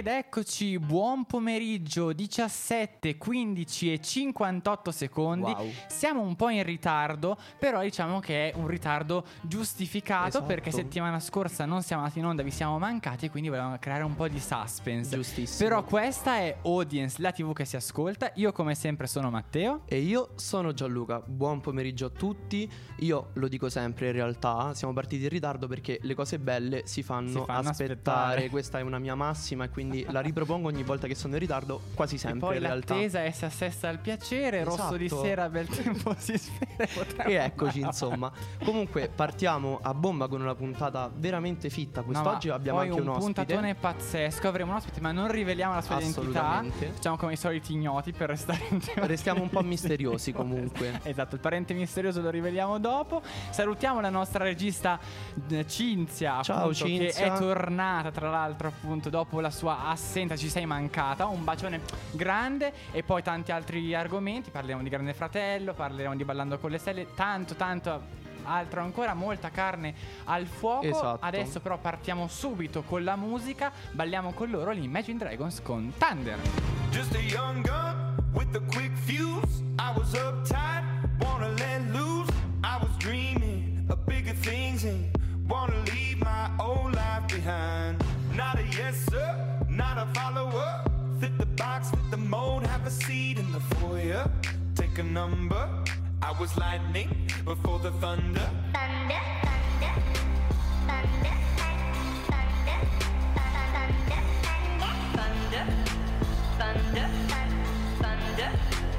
Ed eccoci, buon pomeriggio, 17, 15 e 58 secondi. Wow. Siamo un po' in ritardo, però diciamo che è un ritardo giustificato Esatto. perché settimana scorsa non siamo andati in onda, vi siamo mancati e quindi volevamo creare un po' di suspense. Giustissimo. Però questa è Audience, la TV che si ascolta. Io come sempre sono Matteo. E io sono Gianluca, buon pomeriggio a tutti. Io lo dico sempre in realtà, siamo partiti in ritardo perché le cose belle si fanno, Si fanno aspettare. aspettare. Questa è una mia massima e quindi la ripropongo ogni volta che sono in ritardo, quasi E sempre poi in realtà. l'attesa è si assesta al piacere, rosso di Esatto. sera, bel tempo si spera. E eccoci insomma. Comunque partiamo a bomba con una puntata veramente fitta. No, Quest'oggi ma abbiamo anche un, un, ospite. puntatone pazzesco. Avremo un ospite, ma non riveliamo la sua identità. Facciamo come i soliti ignoti per restare in tema. Restiamo un po' misteriosi comunque. Esatto, il parente misterioso lo riveliamo dopo. Salutiamo la nostra regista eh, Cinzia, Ciao, appunto, che Cinzia. è tornata tra l'altro appunto dopo la sua assenza, ci sei mancata. Un bacione grande e poi tanti altri argomenti. Parleremo di Grande Fratello, parleremo di Ballando con le Stelle, tanto tanto altro ancora, molta carne al fuoco. Esatto. Adesso però partiamo subito con la musica, balliamo con loro gli Imagine Dragons con Thunder. Just a young gun with a quick fuse. I was uptight, wanna let loose. I was dreaming of bigger things and wanna leave my old life behind. Not a yes sir, not a follower. Fit the box, fit the mold, have a seat in the foyer. Take a number. I was lightning before the thunder. Thunder, thunder, thunder. Thunder, thunder, thunder, thunder, thunder, thunder,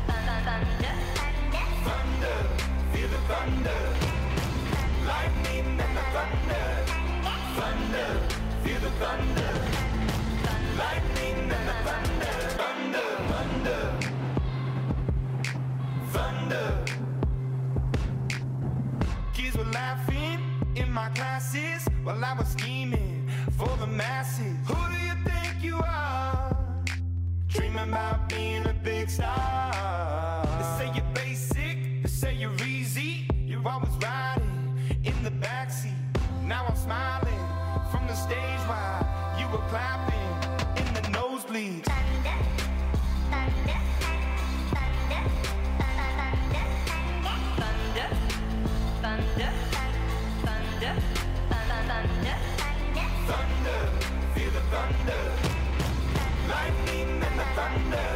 thunder, thunder, Thunder, feel the thunder. Lightning and the thunder. Thunder, my classes while I was scheming for the masses. Who do you think you are? Dreaming about being a big star. They say you're basic, they say you're easy. You're always riding in the backseat. Now I'm smiling the stage while you were clapping in the nosebleeds. thunder, thunder, thunder, thunder, thunder, thunder, thunder, Thunder, the thunder. Lightning and the thunder.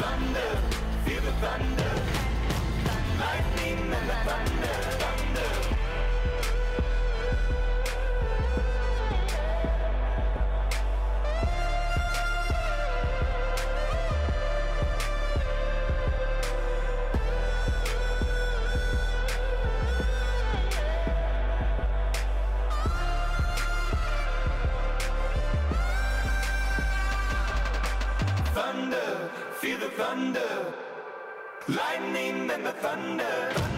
Thunder, feel the thunder. Thunder. Lightning and the thunder,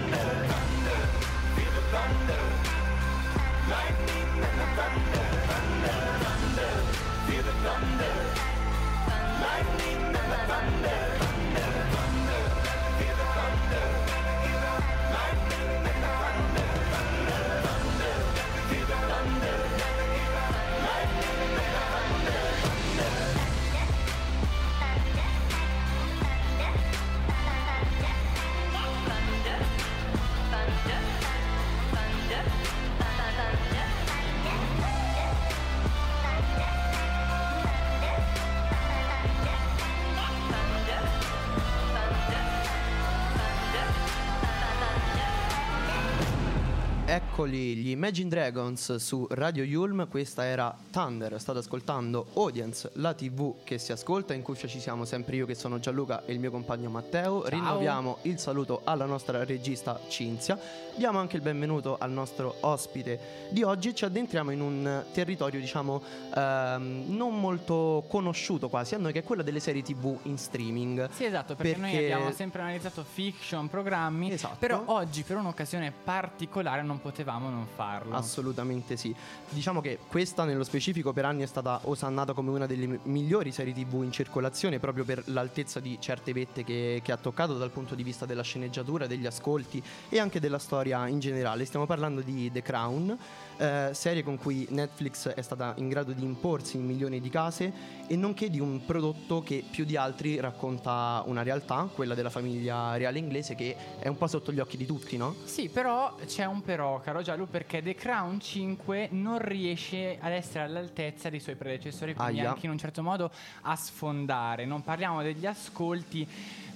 Eccoli gli Imagine Dragons su Radio Yulm, questa era Thunder, state ascoltando Audience, la tv che si ascolta, in cuffia ci siamo sempre io che sono Gianluca e il mio compagno Matteo, rinnoviamo il saluto alla nostra regista Cinzia, diamo anche il benvenuto al nostro ospite di oggi. E ci addentriamo in un territorio diciamo ehm, non molto conosciuto quasi a noi che è quello delle serie tv in streaming. Sì, esatto, perché, noi Perché- abbiamo sempre analizzato fiction, programmi, Esatto. però oggi per un'occasione particolare non potevamo non farlo. Assolutamente sì. Diciamo che questa nello specifico per anni è stata osannata come una delle mi- migliori serie TV in circolazione proprio per l'altezza di certe vette che, che ha toccato dal punto di vista della sceneggiatura, degli ascolti e anche della storia in generale. Stiamo parlando di The Crown, eh, serie con cui Netflix è stata in grado di imporsi in milioni di case e nonché di un prodotto che più di altri racconta una realtà, quella della famiglia reale inglese che è un po' sotto gli occhi di tutti, no? Sì, però c'è un però, caro Giallo, perché The Crown 5 non riesce ad essere all'altezza dei suoi predecessori, quindi Aia. anche in un certo modo a sfondare. Non parliamo degli ascolti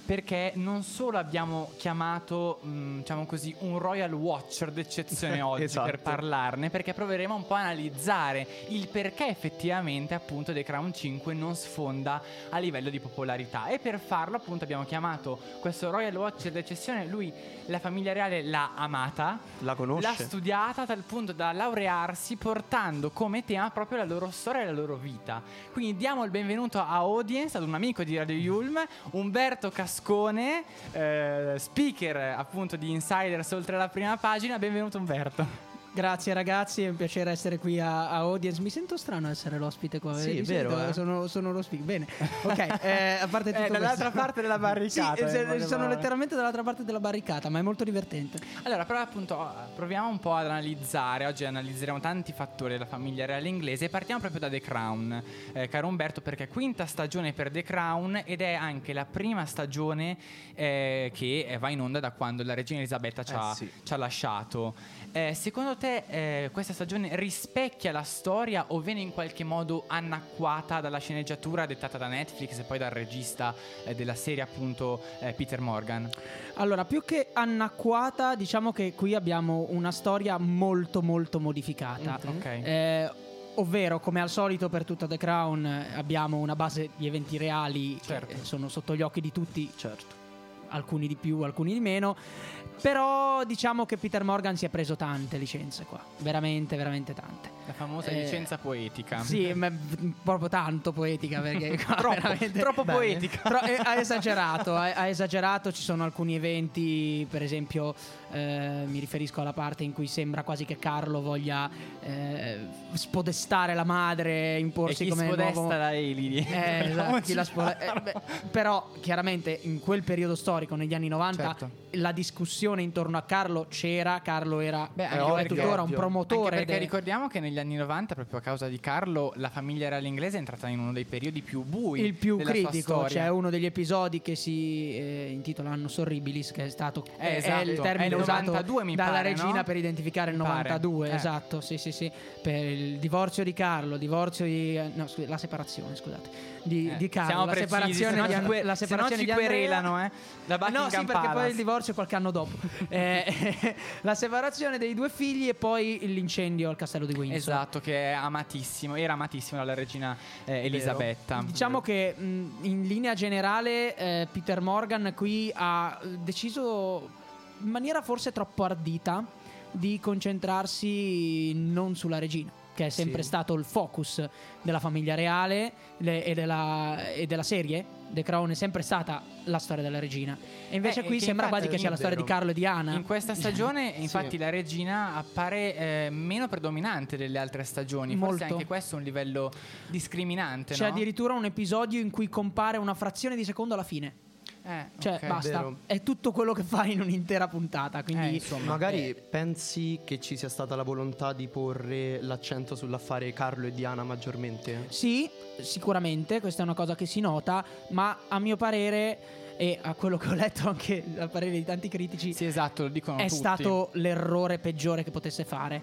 perché non solo abbiamo chiamato, mh, diciamo così, un Royal Watcher d'eccezione oggi Esatto. per parlarne, perché proveremo un po' a analizzare il perché effettivamente appunto The Crown 5 non sfonda a livello di popolarità. E per farlo appunto abbiamo chiamato questo Royal Watcher d'eccezione, lui la famiglia reale l'ha amata, La conosce? l'ha studiata a tal punto da laurearsi portando come tema proprio la loro storia e la loro vita. Quindi diamo il benvenuto a Audience, ad un amico di Radio Yulm, Umberto Cascone, eh, speaker appunto di Insiders oltre alla prima pagina. Benvenuto Umberto. Grazie ragazzi, è un piacere essere qui a, a Audience. Mi sento strano essere l'ospite qua. Sì, è vero, solito eh. Sono, sono lo speaker. Bene, ok. eh, a parte tutto Eh, dall'altra questo- parte della barricata, Sì, eh, sono letteralmente dall'altra parte della barricata, ma è molto divertente. Allora, però appunto proviamo un po' ad analizzare, oggi analizzeremo tanti fattori della famiglia reale inglese e partiamo proprio da The Crown, eh, caro Umberto, perché è quinta stagione per The Crown ed è anche la prima stagione eh, che eh, va in onda da quando la regina Elisabetta ci, Eh, ha, sì. ci ha lasciato. Eh, secondo te eh, questa stagione rispecchia la storia o viene in qualche modo annacquata dalla sceneggiatura dettata da Netflix e poi dal regista eh, della serie appunto eh, Peter Morgan? Allora, più che annacquata, diciamo che qui abbiamo una storia molto molto modificata. Ok. Eh, ovvero, come al solito per tutta The Crown, eh, abbiamo una base di eventi reali Certo. che sono sotto gli occhi di tutti, Certo. Alcuni di più, alcuni di meno. Però diciamo che Peter Morgan si è preso tante licenze qua, veramente, veramente tante. La famosa Eh, licenza poetica. Sì, ma proprio tanto poetica perché Troppo, veramente- troppo poetica. Però, eh, ha esagerato, ha, ha esagerato, ci sono alcuni eventi, per esempio eh, mi riferisco alla parte in cui sembra quasi che Carlo voglia eh, spodestare la madre, e imporsi chi come spodesta nuovo... la Elili. Eh, esatto, chi la spola- eh, beh, però chiaramente in quel periodo storico, negli anni 90, Certo. la discussione intorno a Carlo c'era, Carlo era Beh, e è tuttora un promotore. Anche perché de- ricordiamo che negli anni 90, proprio a causa di Carlo, la famiglia reale inglese è entrata in uno dei periodi più bui il più critico, c'è uno degli episodi che si eh, intitola Annus Horribilis, che è stato Eh, esatto. è il termine il usato 92 mi dalla pare, regina no? per identificare il Mi pare. 92, Eh. esatto, sì, sì, sì, per il divorzio di Carlo, divorzio di no, scusi, la separazione, scusate, di, Eh, di Carlo, siamo la precisi, separazione di, An- que- la separazione di querelano, eh, da no, sì, perché poi il divorzio è qualche anno dopo. Eh, la separazione dei due figli e poi l'incendio al castello di Windsor. Esatto, che è amatissimo, era amatissimo dalla regina eh, Elisabetta. Diciamo che mh, in linea generale eh, Peter Morgan qui ha deciso in maniera forse troppo ardita di concentrarsi non sulla regina, che è sempre Sì. stato il focus della famiglia reale le- e, della, e della serie. The Crown è sempre stata la storia della regina. E invece Eh, qui sembra quasi che sia la storia di. Carlo e Diana. In questa stagione, Sì. infatti, la regina appare eh, meno predominante delle altre stagioni. Forse Molto. anche questo è un livello discriminante. C'è no? addirittura un episodio in cui compare una frazione di secondo alla fine. Eh, Cioè, ok. basta. vero. È tutto quello che fa in un'intera puntata. Quindi Eh, insomma. Magari pensi che ci sia stata la volontà di porre l'accento sull'affare Carlo e Diana maggiormente? Sì, sicuramente, questa è una cosa che si nota, ma a mio parere e a quello che ho letto anche dal parere di tanti critici Sì, esatto, lo dicono è tutti. stato l'errore peggiore che potesse fare.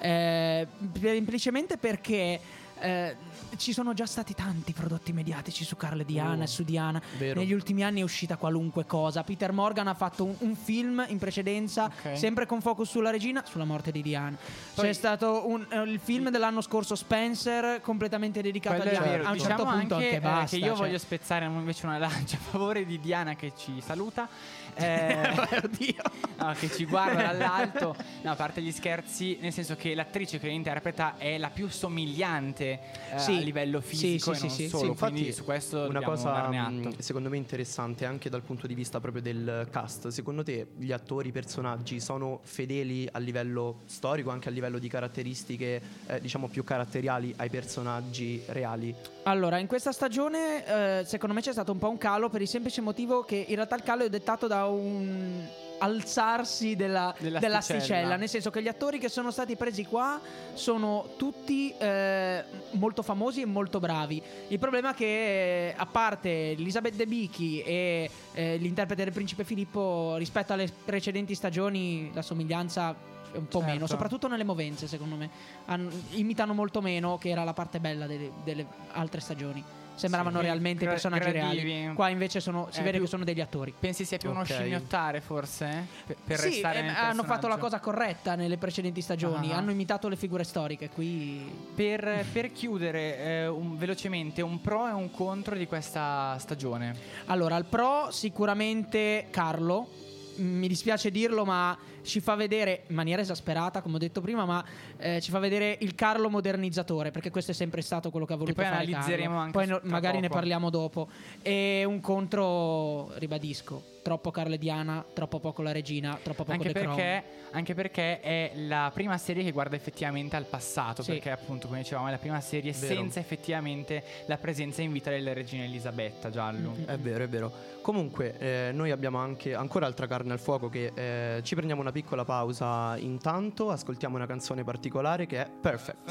Eh, semplicemente perché eh, ci sono già stati tanti prodotti mediatici su Carlo e Diana Oh, e su Diana. vero. Negli ultimi anni è uscita qualunque cosa. Peter Morgan ha fatto un, un film in precedenza, Ok. sempre con focus sulla regina, sulla morte di Diana. Poi- C'è stato un- eh, il film dell'anno scorso, Spencer, completamente dedicato a Diana. vero. A un diciamo certo punto anche anche, eh, basta. che io cioè. voglio spezzare invece una lancia a favore di Diana che ci saluta. eh, Oddio. no, che ci guarda dall'alto. No, a parte gli scherzi, nel senso che l'attrice che interpreta è la più somigliante veramente eh, Sì. a livello fisico sì, e non sì, sì. solo. Sì, infatti quindi su questo una cosa darne mh, atto. secondo me interessante anche dal punto di vista proprio del cast. Secondo te gli attori, i personaggi sono fedeli a livello storico, anche a livello di caratteristiche, eh, diciamo più caratteriali ai personaggi reali? Allora, in questa stagione eh, secondo me c'è stato un po' un calo per il semplice motivo che in realtà il calo è dettato da un alzarsi della, Della dell'asticella. asticella. nel senso che gli attori che sono stati presi qua sono tutti eh, molto famosi e molto bravi. Il problema è che eh, a parte Elisabeth Debicki e eh, l'interprete del principe Filippo rispetto alle precedenti stagioni la somiglianza è un po' Certo. meno, soprattutto nelle movenze secondo me. Hanno- imitano molto meno, che era la parte bella delle, delle altre stagioni. Sembravano Sì, realmente gra- personaggi gradivi. reali. Qua invece sono, si Eh, vede più- che sono degli attori. Pensi sia più uno Ok. scimmiottare forse? Per, per sì, restare eh, nel hanno fatto la cosa corretta nelle precedenti stagioni. Ah. Hanno imitato le figure storiche. Qui Per, per chiudere eh, un- velocemente un pro e un contro di questa stagione. Allora, al pro sicuramente Carlo. Mi dispiace dirlo, ma ci fa vedere in maniera esasperata, come ho detto prima, ma eh, ci fa vedere il Carlo modernizzatore, perché questo è sempre stato quello che ha voluto poi fare analizzeremo Carlo. anche Poi no- magari ne poco. parliamo dopo. E un contro, ribadisco, troppo Carlo e Diana, troppo poco la regina, troppo poco Anche The Crown. perché, anche perché è la prima serie che guarda effettivamente al passato. Sì. Perché, appunto, come dicevamo, è la prima serie Vero. senza effettivamente la presenza in vita della regina Elisabetta Giallo. Mm-mm. È vero, è vero. Comunque, eh, noi abbiamo anche ancora altra carne al fuoco che eh, ci prendiamo una piccola pausa intanto, ascoltiamo una canzone particolare che è Perfect.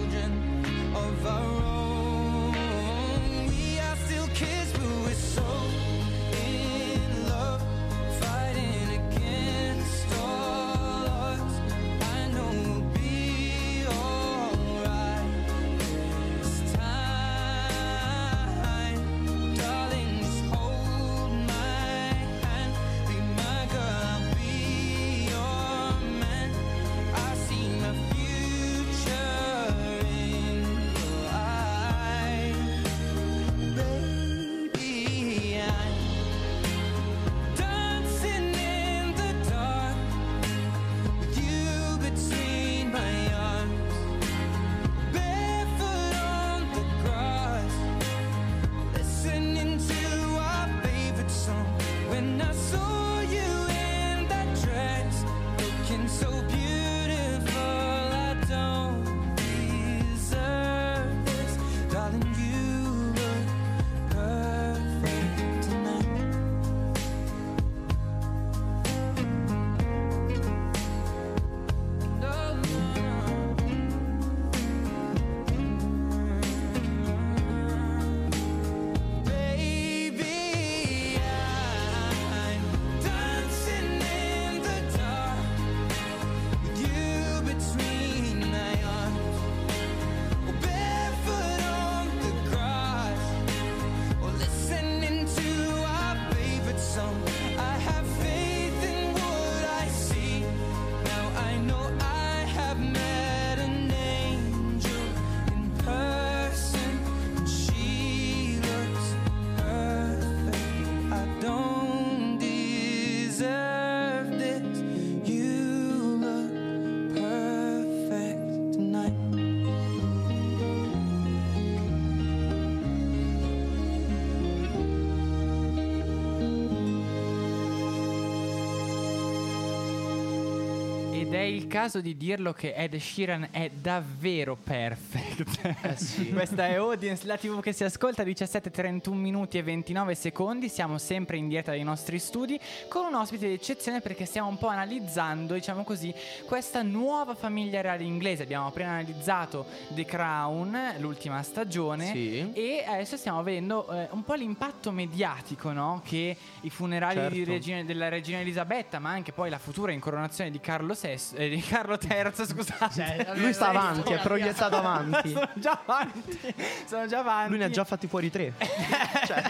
Bye. Caso di dirlo che Ed Sheeran è davvero perfect. Eh sì. Questa è Audience, la TV che si ascolta 17, 31 minuti e 29 secondi. Siamo sempre in diretta dai nostri studi con un ospite d'eccezione perché stiamo un po' analizzando, diciamo così, questa nuova famiglia reale inglese. Abbiamo appena analizzato The Crown, l'ultima stagione. Sì. E adesso stiamo vedendo eh, un po' l'impatto mediatico, no? Che i funerali di Certo. regina- della regina Elisabetta, ma anche poi la futura incoronazione di Carlo, VI, eh, di Carlo III, scusate. Lui sta avanti, è proiettato avanti. sono già avanti. Sono già avanti. Lui ne ha già fatti fuori tre. cioè.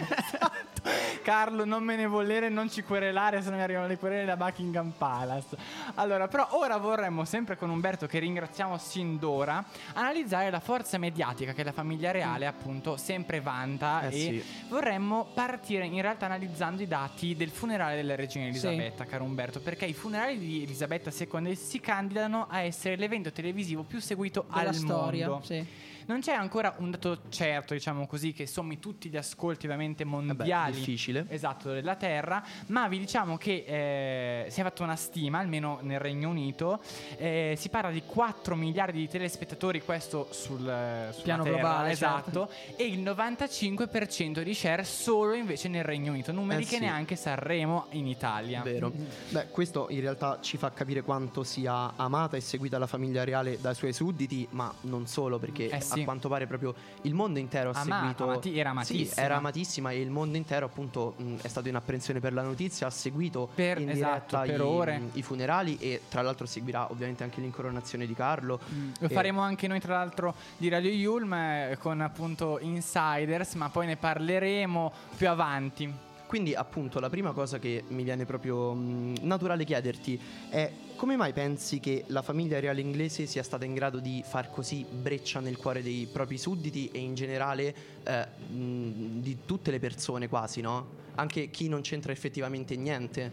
Carlo, non me ne volere, non ci querelare se non mi arrivano le querele da Buckingham Palace. Allora, però ora vorremmo, sempre con Umberto, che ringraziamo sin d'ora, analizzare la forza mediatica che la famiglia reale, appunto, sempre vanta. Eh e sì. vorremmo partire in realtà analizzando i dati del funerale della regina Elisabetta, caro Umberto, perché i funerali di Elisabetta II si candidano a essere l'evento televisivo più seguito Della al storia, mondo. sì. Non c'è ancora un dato certo, diciamo così, che sommi tutti gli ascolti ovviamente mondiali. difficile. Esatto, della Terra, ma vi diciamo che eh, si è fatta una stima, almeno nel Regno Unito, eh, si parla di 4 miliardi di telespettatori, questo sul eh, sulla Piano Terra, globale, esatto, e il 95% di share solo invece nel Regno Unito, numeri Eh che sì. neanche Sanremo in Italia. Vero. Beh, questo in realtà ci fa capire quanto sia amata e seguita la famiglia reale dai suoi sudditi, ma non solo, perché Eh sì. A quanto pare proprio il mondo intero ha Ama- seguito. amati- era Sì, amatissima. era amatissima e il mondo intero, appunto, mh, è stato in apprensione per la notizia, ha seguito Per- in esatto, per i, ore. mh, i funerali e tra l'altro seguirà ovviamente anche l'incoronazione di Carlo. Lo E- faremo anche noi, tra l'altro, di Radio Yulm eh, con appunto Insiders, ma poi ne parleremo più avanti. Quindi, appunto, la prima cosa che mi viene proprio mh, naturale chiederti è come mai pensi che la famiglia reale inglese sia stata in grado di far così breccia nel cuore dei propri sudditi e in generale eh, mh, di tutte le persone quasi, no? Anche chi non c'entra effettivamente niente.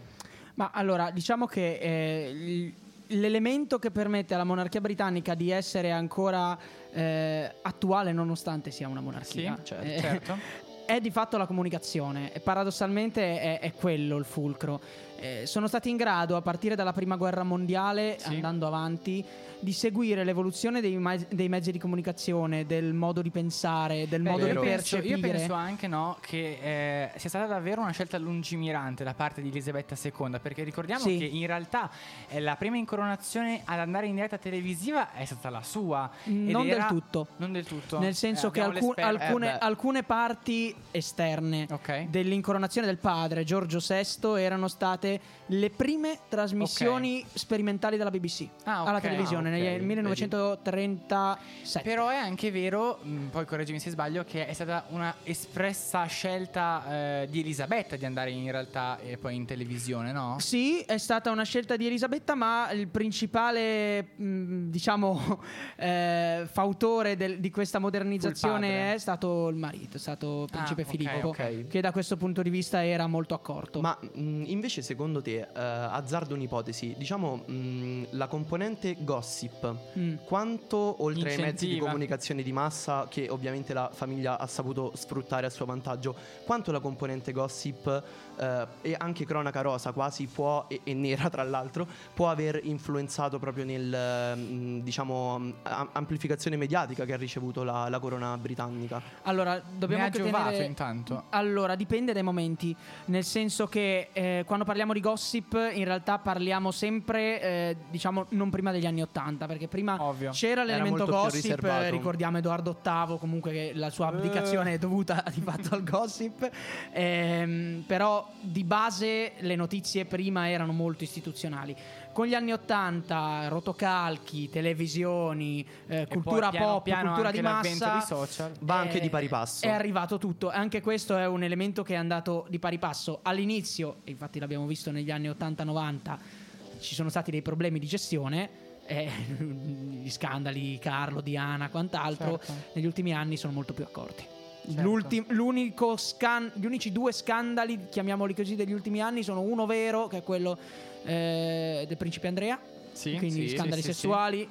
Ma allora, diciamo che eh, l'elemento che permette alla monarchia britannica di essere ancora eh, attuale nonostante sia una monarchia Sì, certo, eh, certo. è di fatto la comunicazione e paradossalmente è, è quello il fulcro. Eh, sono stati in grado, a partire dalla prima guerra mondiale, Sì. andando avanti, di seguire l'evoluzione dei, me- dei mezzi di comunicazione, del modo di pensare, del Beh, modo di penso, io percepire. penso anche no, che eh, sia stata davvero una scelta lungimirante da parte di Elisabetta II, perché ricordiamo Sì. che in realtà eh, la prima incoronazione ad andare in diretta televisiva è stata la sua. ed Non del tutto. Non del tutto. Nel senso Eh, che alcun- alcune, Eh, beh. alcune parti esterne Ok. dell'incoronazione del padre, Giorgio VI, erano state le prime trasmissioni sperimentali della BBC Ah, ok. alla televisione Ah, ok, nel 1937. Però è anche vero, mh, poi correggimi se sbaglio, che è stata una espressa scelta eh, di Elisabetta di andare in realtà eh, poi in televisione, no? Sì, è stata una scelta di Elisabetta, ma il principale, mh, diciamo, eh, fautore del- di questa modernizzazione è stato il marito, è stato Principe ok, Filippo, che da questo punto di vista era molto accorto. Ma mh, invece secondo te, eh, azzardo un'ipotesi, diciamo mh, la componente gossip, Mm. quanto oltre ai mezzi di Incentiva. comunicazione di massa, che ovviamente la famiglia ha saputo sfruttare a suo vantaggio, quanto la componente gossip eh, e anche cronaca rosa quasi può, e, e nera tra l'altro, può aver influenzato proprio nel, mh, diciamo, mh, am- amplificazione mediatica che ha ricevuto la, la corona britannica? Allora, dobbiamo ha anche giovato tenere... intanto? Allora, dipende dai momenti, nel senso che eh, quando parliamo di gossip in realtà parliamo sempre, eh, diciamo, non prima degli anni Ottanta, perché prima Ovvio. c'era Era l'elemento gossip, eh, ricordiamo Edoardo VIII, comunque che la sua abdicazione è dovuta di fatto al gossip, Ehm, però di base le notizie prima erano molto istituzionali. Con gli anni Ottanta, rotocalchi, televisioni, eh, cultura poi piano pop, piano cultura di massa, dei social. Va anche eh, di pari passo. È arrivato tutto. Anche questo è un elemento che è andato di pari passo. All'inizio, infatti l'abbiamo visto negli anni 80-90, ci sono stati dei problemi di gestione. eh, gli scandali, Carlo, Diana, quant'altro, Certo. negli ultimi anni sono molto più accorti. Certo. Scan- gli unici due scandali, chiamiamoli così, degli ultimi anni sono uno vero, che è quello eh, del principe Andrea, Sì, quindi sì, scandali sì, sessuali.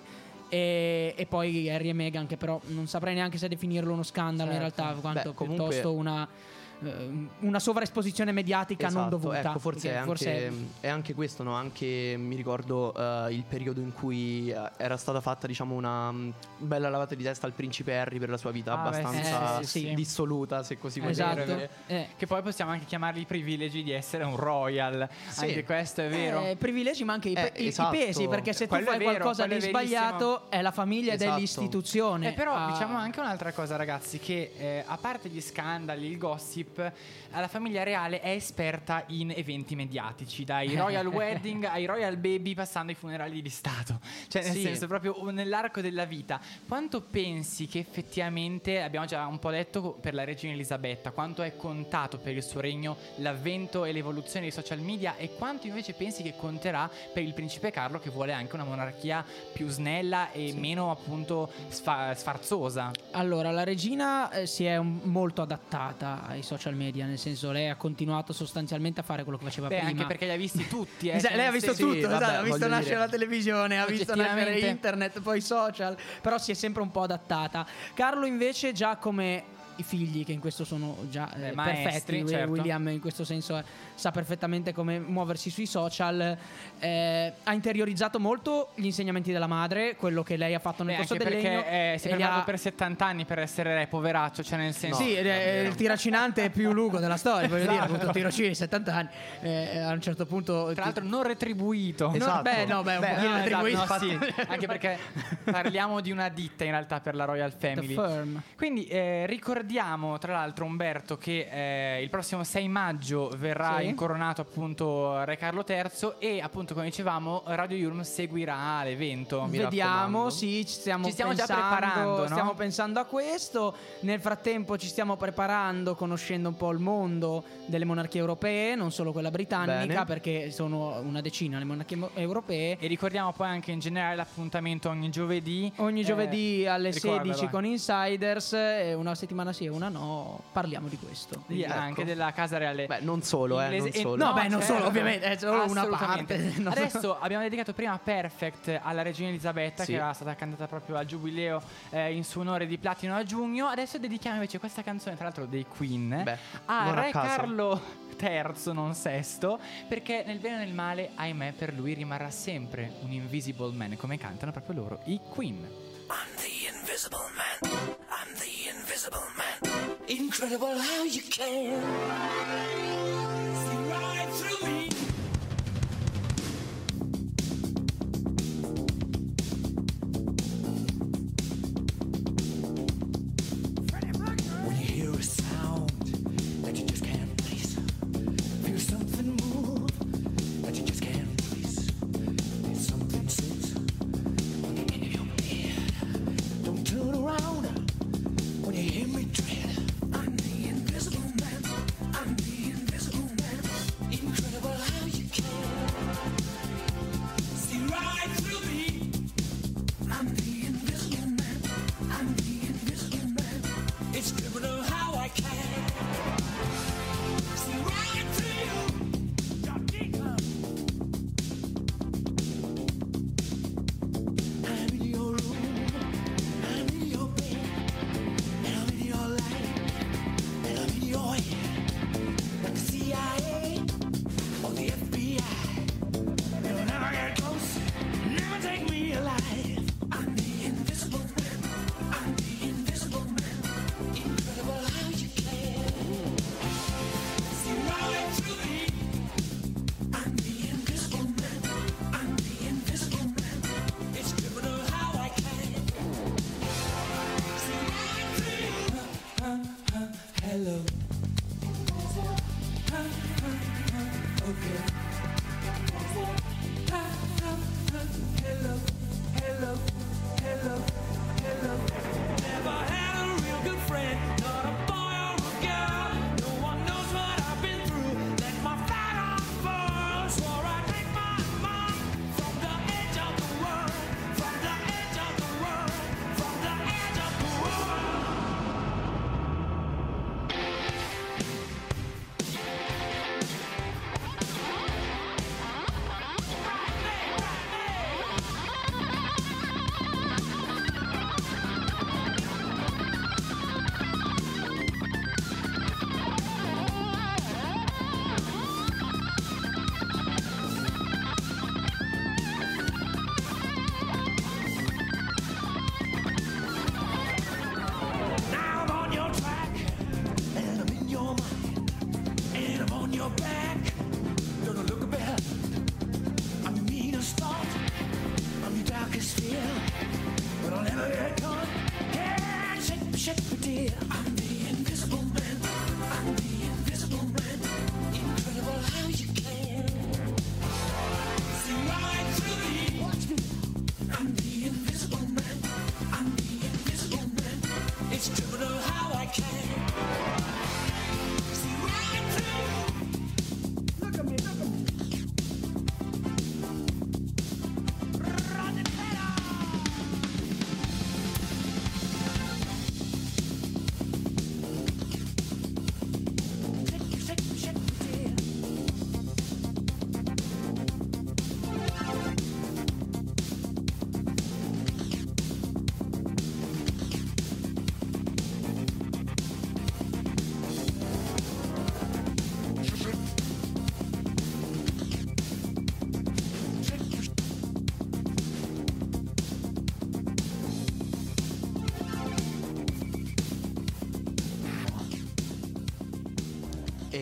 E, e poi Harry e Meghan, che però non saprei neanche se definirlo uno scandalo in Certo. realtà, quanto Beh, comunque- piuttosto una una sovraesposizione mediatica non Esatto, dovuta. Ecco, forse, è anche, forse- è anche questo, no? Anche mi ricordo eh, il periodo in cui eh, era stata fatta, diciamo, una mm, bella lavata di testa al principe Harry per la sua vita Ah, beh, abbastanza sì, sì, sì. dissoluta, se così vogliamo Esatto. dire. Eh, Che poi possiamo anche chiamarli i privilegi di essere un royal. Sì. Anche questo è vero. Eh, privilegi ma anche i, Eh, i- i esatto. pesi perché se tu Quello è fai vero, qualcosa di sbagliato è la famiglia Esatto. l'istituzione Eh, però a- diciamo anche un'altra cosa, ragazzi, che eh, a parte gli scandali, il gossip, eh, la famiglia reale è esperta in eventi mediatici, dai royal wedding ai royal baby, passando ai funerali di Stato. Cioè, nel Sì. senso, proprio nell'arco della vita. Quanto pensi che effettivamente, abbiamo già un po' detto per la regina Elisabetta, quanto è contato per il suo regno l'avvento e l'evoluzione dei social media e quanto invece pensi che conterà per il principe Carlo che vuole anche una monarchia più snella e meno appunto sfa- sfarzosa? Allora, la regina eh, si è molto adattata ai social media, nel senso lei ha continuato sostanzialmente a fare quello che faceva Beh, prima. anche perché li ha visti tutti. Eh, cioè, lei ha visto Sì, tutto, vabbè, esatto, ha visto nascere dire- la televisione, ha visto nascere internet, poi i social, però si è sempre un po' adattata. Carlo invece già come i figli che in questo sono già eh, maestri, perfetti, Wi- certo. William in questo senso eh, sa perfettamente come muoversi sui social, eh, ha interiorizzato molto gli insegnamenti della madre, quello che lei ha fatto nel Beh, corso del perché legno eh, si è preparato ha- per 70 anni per essere re, poveraccio, cioè nel senso... sì, ed è il tiracinante più lungo della storia, voglio dire, ha Esatto. avuto tirocini 70 anni. eh, a un certo punto Tra l'altro non retribuito. No, Esatto. beh, no, beh, un Beh, pochino no, esatto, retribuito. no, sì, anche perché parliamo di una ditta in realtà per la Royal The Family. firm. Quindi eh, ricordiamo tra l'altro Umberto che eh, il prossimo 6 maggio verrà Sì. Incoronato appunto Re Carlo III e appunto come dicevamo Radio Yulm seguirà l'evento. Mi Vediamo, raccomando. sì, ci stiamo, Ci stiamo già pensando, preparando, no? Stiamo pensando a questo. Nel frattempo ci stiamo preparando, conoscendo un po' il mondo delle monarchie europee, non solo quella britannica, Bene. perché sono una decina le monarchie mo- europee. E ricordiamo poi anche in generale l'appuntamento ogni giovedì. Ogni Eh, giovedì alle ricorda, 16 vai. con Insiders, una settimana sì e una no, parliamo di questo. Sì, Ecco. anche della Casa Reale. Beh, non solo, eh, non solo. No, beh, non solo, ovviamente, è solo una Assolutamente. parte. Adesso abbiamo dedicato prima Perfect alla regina Elisabetta, Sì. che era stata cantata proprio al giubileo eh, in suo onore di platino a giugno. Adesso dedichiamo invece questa canzone, tra l'altro dei Queen, Beh, a Re caso. Carlo III, non sesto, perché nel bene e nel male, ahimè, per lui rimarrà sempre un invisible man, come cantano proprio loro, i Queen. I'm the invisible man. I'm the invisible man. Incredible how you can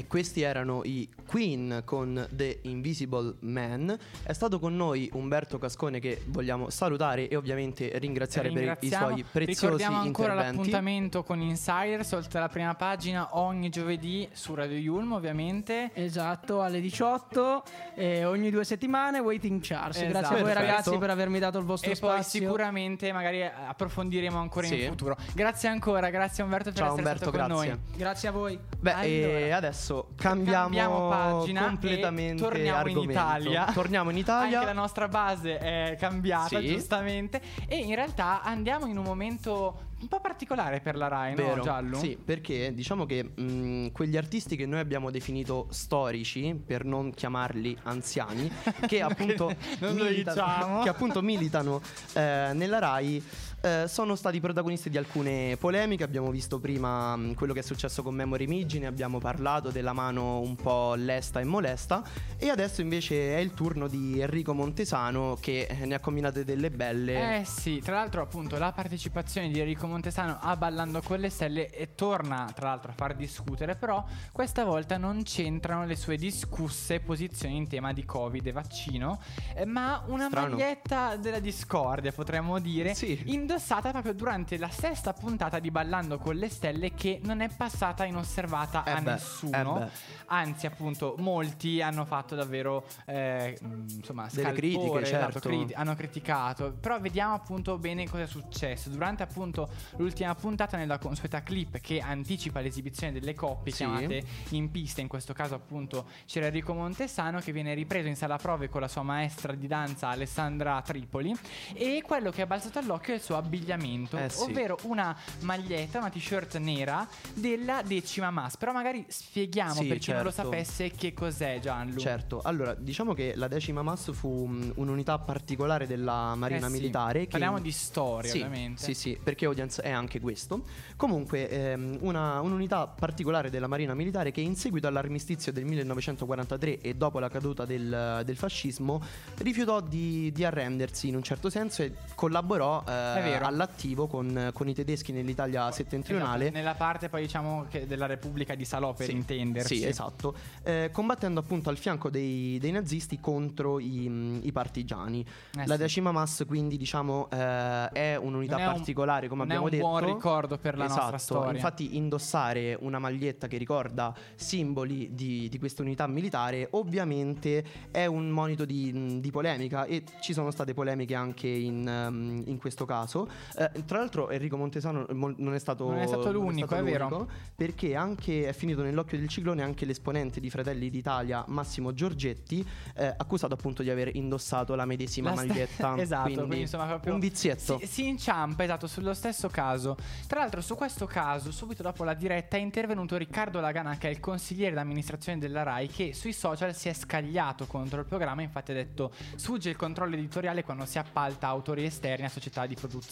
questi erano i Queen con The Invisible Man. È stato con noi Umberto Cascone che vogliamo salutare e ovviamente ringraziare per i suoi preziosi Ricordiamo ancora interventi. l'appuntamento con Insiders oltre alla prima pagina ogni giovedì su Radio Yulm ovviamente. Esatto, alle 18, eh, ogni due settimane, Waiting Charts. Esatto. Grazie a voi Perfetto. ragazzi per avermi dato il vostro E poi spazio. sicuramente magari approfondiremo ancora Sì. in futuro. Grazie ancora, grazie Umberto per Ciao essere Umberto, stato con grazie. noi. Grazie a voi. Beh, e Allora, adesso cambiamo, cambiamo pagina completamente e torniamo in argomento. Italia. Torniamo in Italia. Anche la nostra base è cambiata, Sì. giustamente. E in realtà andiamo in un momento un po' particolare per la Rai, Vero. no, Giallo? Sì, perché diciamo che mh, quegli artisti che noi abbiamo definito storici, per non chiamarli anziani, che appunto, non militano, diciamo. che appunto militano eh, nella Rai. Eh, sono stati protagonisti di alcune polemiche. Abbiamo visto prima mh, quello che è successo con Memory Migi, ne abbiamo parlato della mano un po' lesta e molesta. E adesso invece è il turno di Enrico Montesano che eh, ne ha combinate delle belle. Eh sì, tra l'altro appunto la partecipazione di Enrico Montesano a Ballando con le Stelle e torna tra l'altro a far discutere, però questa volta non c'entrano le sue discusse posizioni in tema di Covid e vaccino, eh, ma una Strano. maglietta della discordia potremmo dire, Sì. Indossata proprio durante la sesta puntata di Ballando con le Stelle che non è passata inosservata Eh a beh, nessuno. eh. Anzi, appunto, molti hanno fatto davvero eh, insomma, Delle critiche, certo. criti- hanno criticato. Però vediamo appunto bene cosa è successo. Durante appunto l'ultima puntata nella consueta clip che anticipa l'esibizione delle coppie Sì. chiamate in pista, in questo caso appunto c'era Enrico Montesano che viene ripreso in sala prove con la sua maestra di danza Alessandra Tripoli e quello che è balzato all'occhio è il suo abbigliamento, Eh sì. ovvero una maglietta, una t-shirt nera della decima mass. Però magari spieghiamo Sì, per chi non lo certo. sapesse che cos'è Gianlu. Certo, allora diciamo che la decima MAS fu mh, un'unità particolare della Marina Eh sì, Militare. Che Parliamo di storia, sì, ovviamente. Sì, sì, perché Audience è anche questo. Comunque, ehm, una- un'unità particolare della Marina Militare che in seguito all'armistizio del 1943 e dopo la caduta del, del fascismo rifiutò di, di arrendersi in un certo senso e collaborò eh, vero. all'attivo con, con i tedeschi nell'Italia settentrionale. Esatto, nella parte poi diciamo che della Repubblica di Salò per Sì, intenderci. Sì, esatto. Eh, combattendo appunto al fianco dei, dei nazisti contro i, i partigiani. Eh la sì. decima mass, quindi, diciamo, eh, è un'unità Non è un- particolare, come non è abbiamo un detto. buon ricordo per la nostra Esatto, storia. Infatti, indossare una maglietta che ricorda simboli di, di questa unità militare, ovviamente è un monito di, di polemica. E ci sono state polemiche anche in, in questo caso. Eh, tra l'altro, Enrico Montesano mo- non è stato, Non è stato l'unico, è vero. l'unico, perché anche è finito nell'occhio del ciclone anche l'esponente di Fratelli d'Italia Massimo Giorgetti eh, accusato appunto di aver indossato la medesima La maglietta esatto, quindi, quindi, insomma proprio un vizietto Si, si inciampa esatto sullo stesso caso. Tra l'altro su questo caso, subito dopo la diretta è intervenuto Riccardo Lagana che è il consigliere d'amministrazione della RAI che sui social si è scagliato contro il programma, infatti ha detto sfugge il controllo editoriale quando si appalta autori esterni a società di produzione.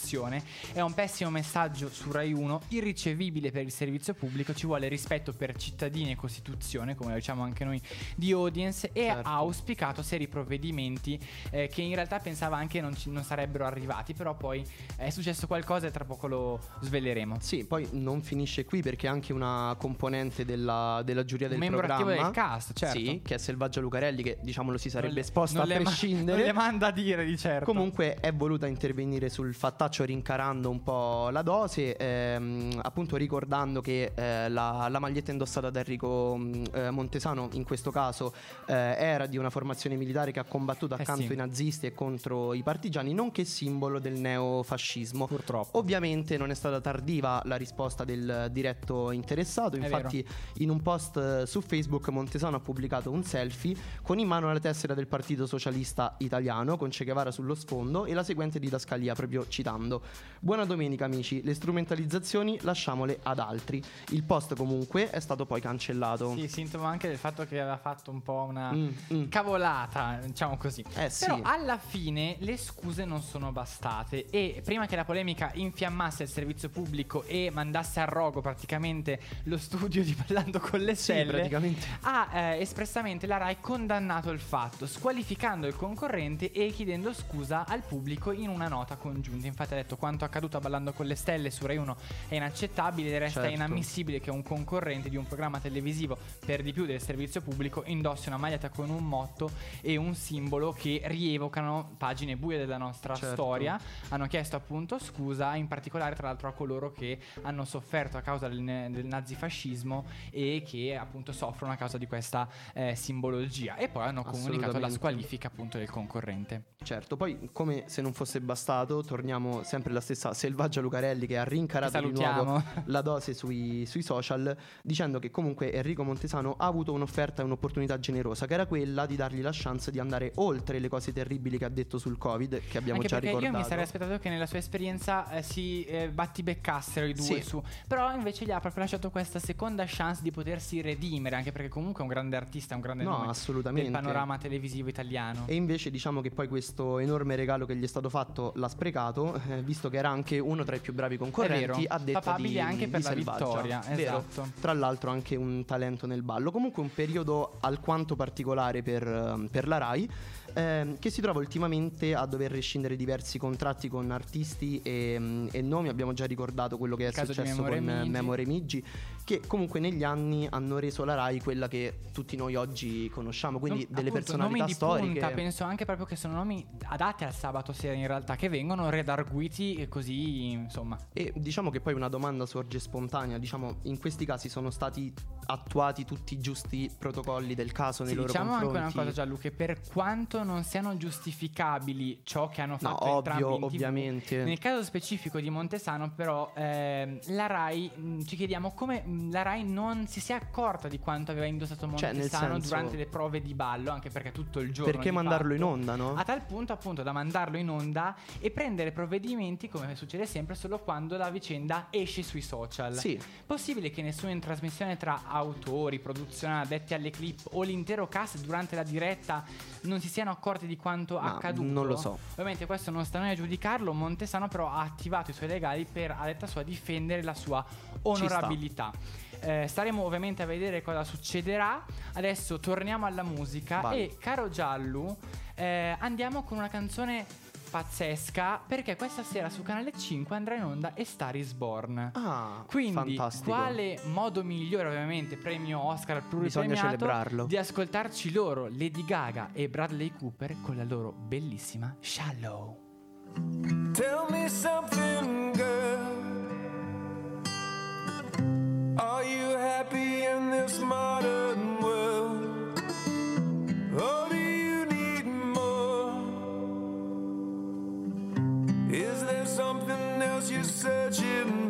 È un pessimo messaggio su Rai 1, irricevibile per il servizio pubblico, ci vuole rispetto per cittadini e Costituzione, come lo diciamo anche noi di audience e Certo. ha auspicato seri provvedimenti eh, che in realtà pensava anche non, ci- non sarebbero arrivati, però poi è successo qualcosa e tra poco lo sveleremo. Sì, poi non finisce qui perché anche una componente della, della giuria del Un membro programma attivo del cast, certo. Sì, che è Selvaggia Lucarelli che diciamolo si sarebbe esposta a le ma- prescindere. non le manda a dire di certo. Comunque è voluta intervenire sul fattaccio rincarando un po' la dose, ehm, appunto ricordando che eh, la, la maglietta indossata da Enrico mh, eh, Montesano in questo caso eh, era di una formazione militare che ha combattuto Eh accanto sì. ai nazisti e contro i partigiani, nonché simbolo del neofascismo. Purtroppo. Ovviamente non è stata tardiva la risposta del diretto interessato, infatti in un post eh, su Facebook Montesano ha pubblicato un selfie con in mano la tessera del Partito Socialista Italiano con Che Guevara sullo sfondo e la seguente didascalia proprio citando Buona domenica amici, le strumentalizzazioni lasciamole ad altri. Il post comunque è stato poi cancellato. Sì, sintomo anche del fatto che aveva fatto un po' una Mm, mm. cavolata, diciamo così. Eh sì. Però alla fine le scuse non sono bastate e prima che la polemica infiammasse il servizio pubblico e mandasse a rogo praticamente lo studio di Ballando con le Sì, stelle, praticamente. ha eh, espressamente la RAI condannato il fatto, squalificando il concorrente e chiedendo scusa al pubblico in una nota congiunta. Infatti ha detto quanto accaduto a Ballando con le stelle su Rai 1 è inaccettabile ed resta Certo. inammissibile che un concorrente di un programma televisivo per di più del servizio pubblico indossi una maglietta con un motto e un simbolo che rievocano pagine buie della nostra Certo. storia. Hanno chiesto appunto scusa, in particolare tra l'altro a coloro che hanno sofferto a causa del, del nazifascismo e che appunto soffrono a causa di questa eh, simbologia. E poi hanno comunicato la squalifica appunto del concorrente. Certo, poi come se non fosse bastato, torniamo sempre alla stessa Selvaggia Lucarelli che ha Che rincarato di nuovo la dose sui, sui social dicendo che comunque Enrico Montesano ha avuto un'offerta e un'opportunità generosa che era quella di dargli la chance di andare oltre le cose terribili che ha detto sul Covid che abbiamo Anche già perché ricordato. io mi sarei aspettato che nella sua esperienza eh, si eh, battibeccassero i due Sì. su. Però invece gli ha proprio lasciato questa seconda chance di potersi redimere. Anche perché comunque è un grande artista, un grande No, nome assolutamente. del panorama televisivo italiano. E invece diciamo che poi questo enorme regalo che gli è stato fatto l'ha sprecato, eh, visto che era anche uno tra i più bravi concorrenti, È vero, a detta papabile di, anche per di la Selvaggia. vittoria, Vero. esatto. Tra l'altro anche un talento nel ballo. Comunque un periodo alquanto particolare per, ehm, per la RAI. Ehm, che si trova ultimamente a dover rescindere diversi contratti con artisti e, mm, e nomi. Abbiamo già ricordato quello che è successo Memo con eh. Memo Remigi, che comunque negli anni hanno reso la RAI quella che tutti noi oggi conosciamo. Quindi Nom- delle appunto, personalità nomi storiche. punta, penso anche proprio che sono nomi adatti al sabato sera in realtà, che vengono redarguiti e così, insomma. E diciamo che poi una domanda sorge spontanea, diciamo in questi casi sono stati attuati tutti i giusti protocolli del caso nei Sì, loro diciamo confronti. anche una cosa Gianluca, che per quanto non siano giustificabili ciò che hanno No, fatto ovvio, entrambi in TV, ovviamente. nel caso specifico di Montesano però ehm, la RAI, mh, ci chiediamo come mh, la RAI non si sia accorta di quanto aveva indossato Cioè, Montesano senso- durante le prove di ballo, anche perché tutto il giorno Perché mandarlo in fatto, onda, no? A tal punto appunto da mandarlo in onda e prendere provvedimenti come succede sempre solo quando la vicenda esce sui social. Sì. Possibile che nessuno in trasmissione tra autori, produzione addetti alle clip o l'intero cast durante la diretta non si siano accorti di quanto Ma accaduto? non lo so. Ovviamente questo non sta a noi a giudicarlo, Montesano però ha attivato i suoi legali per, a detta sua, difendere la sua onorabilità. Eh, staremo ovviamente a vedere cosa succederà. Adesso torniamo alla musica Vai. e caro Giallu, eh, andiamo con una canzone pazzesca perché questa sera su Canale 5 andrà in onda A Star is Born. Ah, Quindi, fantastico. quale modo migliore, ovviamente, premio Oscar Bisogna pluripremiato, celebrarlo. di ascoltarci loro, Lady Gaga e Bradley Cooper, con la loro bellissima Shallow. Tell me something, girl. Are you happy in this modern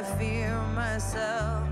I fear myself.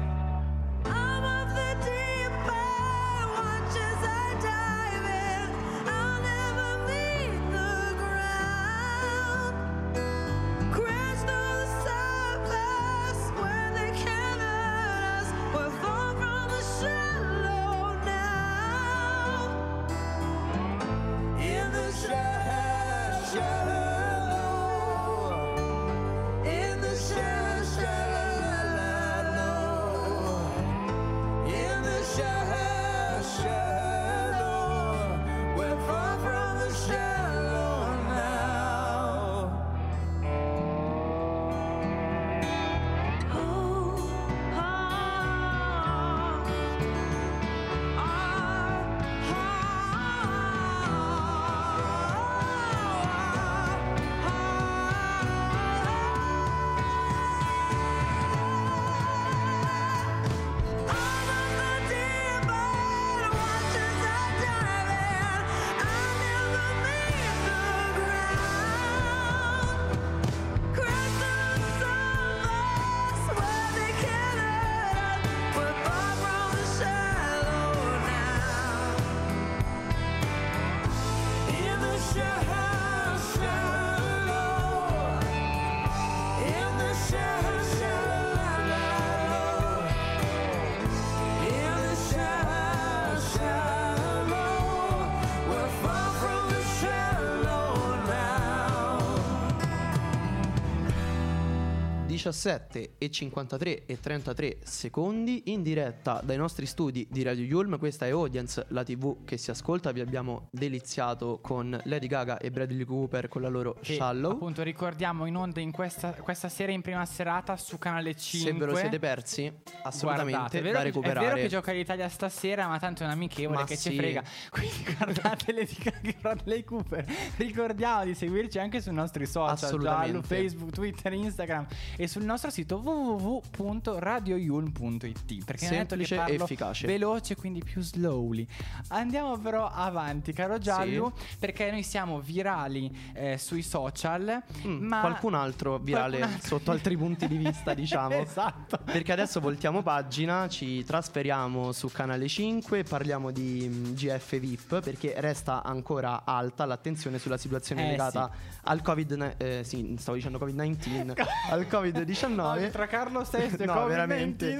17 e 53 e 33 secondi in diretta dai nostri studi di Radio Yulm. Questa è Audience, la TV che si ascolta. Vi abbiamo deliziato con Lady Gaga e Bradley Cooper con la loro Che, Shallow. Appunto ricordiamo in onda in questa, questa sera in prima serata su canale 5. Se ve lo siete persi, assolutamente Guardate, è vero, da recuperare. È vero che gioca l'Italia stasera, ma tanto è un amichevole Ma che sì. ci frega. Quindi guardate Lady Gaga e Bradley Cooper. Ricordiamo di seguirci anche sui nostri social, giallo, Facebook, Twitter, Instagram e sul nostro sito www.radioyulm.it. Perché ha detto che Semplice e efficace. veloce, quindi più slowly. Andiamo però avanti, caro Giallo, perché noi siamo virali eh, sui social, Mm, ma qualcun altro virale Qualcun altro- sotto altri punti di vista, diciamo. esatto. Perché adesso voltiamo pagina, ci trasferiamo su canale 5 e parliamo di mm, GF VIP perché resta ancora alta l'attenzione sulla situazione Eh, legata al Covid, eh, sì, stavo dicendo Covid-19, al Covid-19. Tra Carlo VI e No, Covid-19, veramente.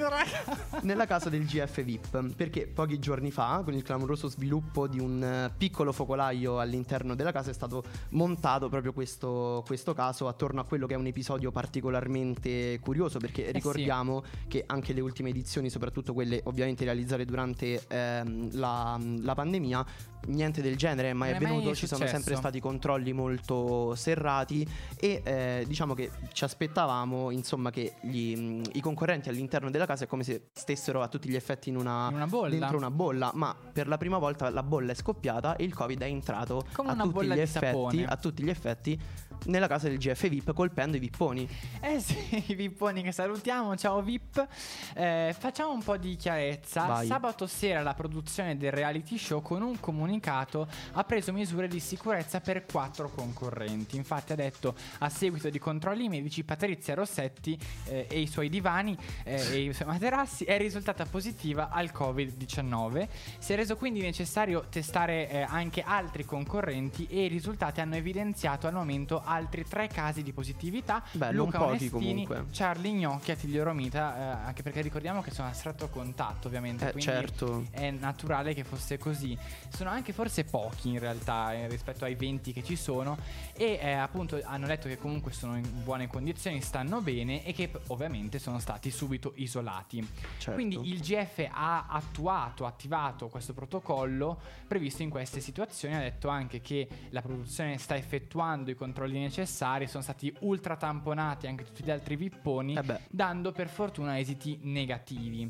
nella casa del GF VIP perché pochi giorni fa con il clamoroso sviluppo di un eh, piccolo focolaio all'interno della casa è stato montato proprio questo, questo caso attorno a quello che è un episodio particolarmente curioso perché sì. ricordiamo che anche le ultime edizioni soprattutto quelle ovviamente realizzate durante ehm, la, la pandemia niente del genere è mai Non è mai avvenuto ci sono sempre stati controlli molto serrati e eh, diciamo che ci aspettavamo insomma che gli, i concorrenti all'interno della casa è come se stessero a tutti gli effetti in una, In una bolla. dentro una bolla ma per la prima volta la bolla è scoppiata e il covid è entrato Come a tutti, gli effetti, sapone. a tutti gli effetti nella casa del GF VIP colpendo i vipponi Eh sì, i Vipponi che salutiamo, ciao Vip. Eh, facciamo un po' di chiarezza. Vai. Sabato sera la produzione del reality show con un comunicato ha preso misure di sicurezza per quattro concorrenti. Infatti ha detto a seguito di controlli medici Patrizia Rossetti eh, e i suoi divani eh, e i suoi materassi è risultata positiva al Covid-19. Si è reso quindi necessario testare eh, anche altri concorrenti e i risultati hanno evidenziato al momento altri tre casi di positività. Beh, non Luca pochi Onestini, comunque. Charlie Gnocchi e Attilio Romita, eh, anche perché ricordiamo che sono a stretto contatto ovviamente, Eh, quindi certo. è naturale che fosse così. Sono anche forse pochi in realtà eh, rispetto ai 20 che ci sono e eh, appunto hanno detto che comunque sono in buone condizioni, stanno bene e che ovviamente sono stati subito isolati. Certo. Quindi il GF ha attuato, attivato questo protocollo previsto in queste situazioni, ha detto anche che la produzione sta effettuando i controlli necessari, sono stati ultra tamponati anche tutti gli altri vipponi, Eh dando per fortuna esiti negativi.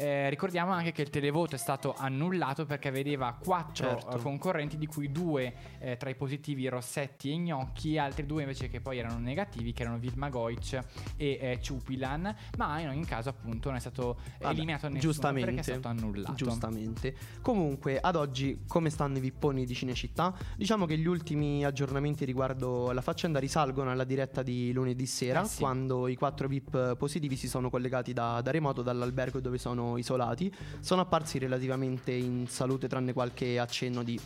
Eh, ricordiamo anche che il televoto è stato annullato perché vedeva quattro Certo. eh, concorrenti, di cui due eh, tra i positivi Rossetti e Gnocchi, altri due invece che poi erano negativi, che erano Vilma Goic e eh, Ciupilan. Ma in ogni caso, appunto, non è stato Vabbè, eliminato nessuno giustamente, perché è stato annullato. Giustamente. Comunque, ad oggi, come stanno i vipponi di Cinecittà? Diciamo che gli ultimi aggiornamenti riguardo la faccenda risalgono alla diretta di lunedì sera, Eh sì. quando i quattro VIP positivi si sono collegati da, da remoto dall'albergo dove sono isolati. Sono apparsi relativamente in salute, tranne qualche accenno di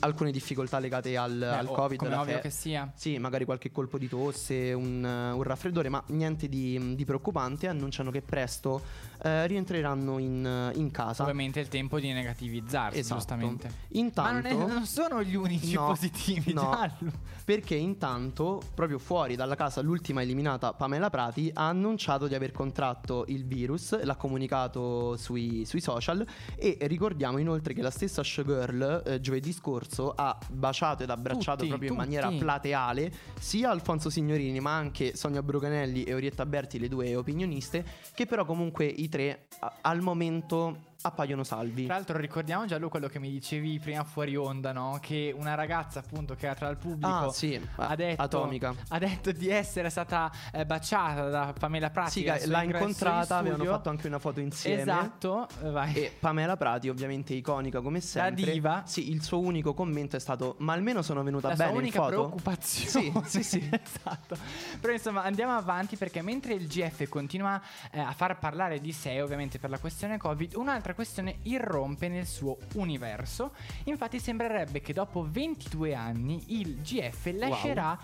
alcune difficoltà legate al, Beh, al oh, Covid. come ovvio fe- che sia. Sì, magari qualche colpo di tosse, un, un raffreddore, ma niente di, di preoccupante. Annunciano che presto eh, rientreranno in, in casa. Ovviamente è il tempo di negativizzarsi, Esatto. giustamente. Intanto, Ma non, è- non sono gli unici No, positivi, no. Giallo. perché intanto, proprio fuori dalla casa, l'ultima eliminata Pamela Prati ha annunciato di aver contratto il virus, l'ha comunicato sui, sui social e ricordiamo inoltre che la stessa Showgirl eh, giovedì scorso ha baciato ed abbracciato Tutti, proprio in tutti. maniera plateale sia Alfonso Signorini ma anche Sonia Bruganelli e Orietta Berti, le due opinioniste, che però comunque i tre a- al momento appaiono salvi. Tra l'altro ricordiamo già quello che mi dicevi prima fuori onda, no? Che una ragazza appunto che era tra il pubblico Ah, sì, ha detto, Atomica. ha detto di essere stata eh, baciata da Pamela Prati. Sì, l'ha ingresso in incontrata, avevano fatto anche una foto insieme. Esatto, eh, vai. E Pamela Prati, ovviamente iconica come sempre. diva. Sì, il suo unico commento è stato: Ma almeno sono venuta la bene sua in unica foto. preoccupazione. Sì, sì, sì. esatto. Però insomma andiamo avanti perché mentre il GF continua eh, a far parlare di sé, ovviamente per la questione Covid, un'altra questione irrompe nel suo universo. Infatti sembrerebbe che dopo 22 anni il GF lascerà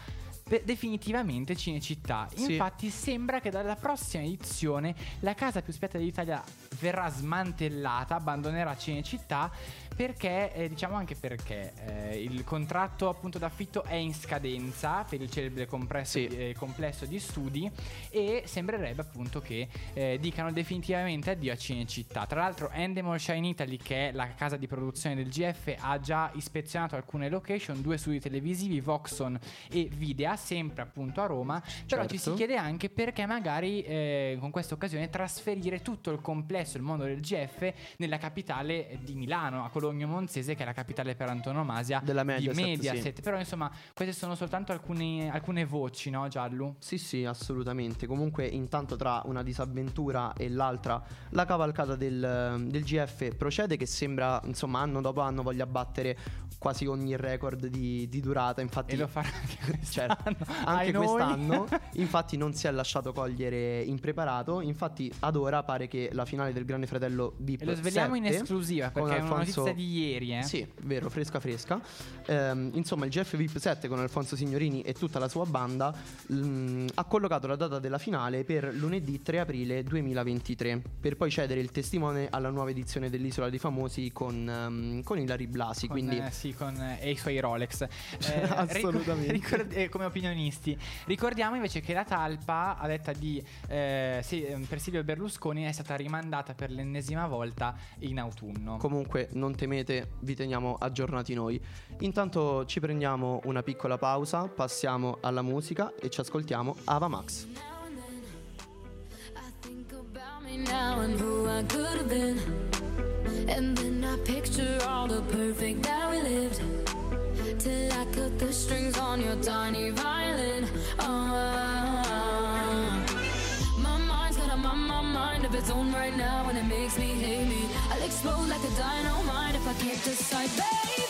pe- definitivamente Cinecittà. Sì. Infatti sembra che dalla prossima edizione la casa più spiata d'Italia verrà smantellata, abbandonerà Cinecittà perché, eh, diciamo anche perché eh, il contratto appunto d'affitto è in scadenza per il celebre Sì. di- eh, complesso di studi e sembrerebbe appunto che eh, dicano definitivamente addio a Cinecittà. Tra l'altro Endemol Shine Italy, che è la casa di produzione del GF, ha già ispezionato alcune location, due studi televisivi, Voxon e Videa, sempre appunto a Roma. Però ci si Certo. chiede anche perché magari eh, con questa occasione trasferire tutto il complesso, il mondo del GF, nella capitale di Milano, a Cologno Monzese, che è la capitale per antonomasia Della Mediaset, di Mediaset. sì. Però insomma, queste sono soltanto alcuni- alcune voci, no, Giallo? Sì, sì, assolutamente. Comunque, intanto tra una disavventura e l'altra, la cavalcata del, del GF procede che sembra, insomma, anno dopo anno voglia battere quasi ogni record di, di durata. Infatti, E lo farà anche quest'anno. Certo, anche quest'anno. infatti, non si è lasciato cogliere impreparato. Infatti, ad ora pare che la finale del Grande Fratello VIP E lo sveliamo in 7, esclusiva con perché è una Alfonso- notizia di ieri, eh. Sì, vero, fresca fresca. Ehm, insomma, il GF VIP 7 con Alfonso Signorini e tutta la sua banda mm, ha collocato la data della finale per lunedì 3 aprile 2023, per poi cedere il testimone alla nuova edizione dell'Isola dei Famosi con, ehm, con Ilari Blasi. Con, quindi eh, sì, con eh, e i suoi Rolex. Eh, Assolutamente. ricord- eh, come opinionisti. Ricordiamo invece che la talpa, a detta di eh, sì, eh, per Silvio Berlusconi, è stata rimandata per l'ennesima volta in autunno. Comunque non temete, vi teniamo aggiornati noi. Intanto ci prendiamo una piccola pausa, passiamo alla musica e ci ascoltiamo Ava Max. And. Till I cut the strings on your tiny violin. Oh, my mind's got a my mind of its own right now, and it makes me hate me. I'll explode like a dynamite if I can't decide, baby.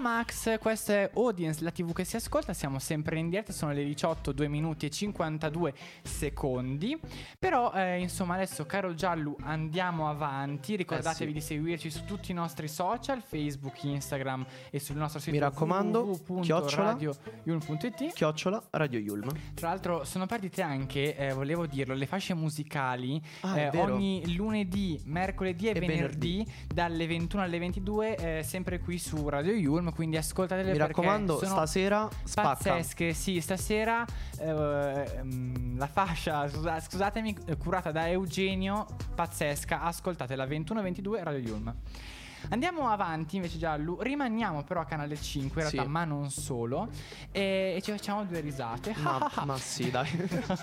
Max, questo è Audience, la TV che si ascolta, siamo sempre in diretta, sono le 18, 2 minuti e 52 secondi. Però, eh, insomma, adesso, caro Giallo, andiamo avanti. Ricordatevi Eh sì. di seguirci su tutti i nostri social, Facebook, Instagram e sul nostro sito Mi raccomando, chiocciola. Chiocciola Radio Yulm. Tra l'altro sono partite anche, eh, volevo dirlo, le fasce musicali Ah, eh, ogni lunedì, mercoledì e, E venerdì, dalle 21 alle 22 eh, sempre qui su Radio Yulm, quindi ascoltatele Mi perché raccomando, sono stasera spacca. pazzesche. Sì, stasera eh, mm, la fascia, scusa- scusatemi, eh, curata da Eugenio, pazzesca, ascoltatela 21-22 Radio Yulm. Andiamo avanti invece Giallo, rimaniamo però a canale 5 in realtà, Sì. ma non solo, e, e ci facciamo due risate. Ma, ma sì, dai.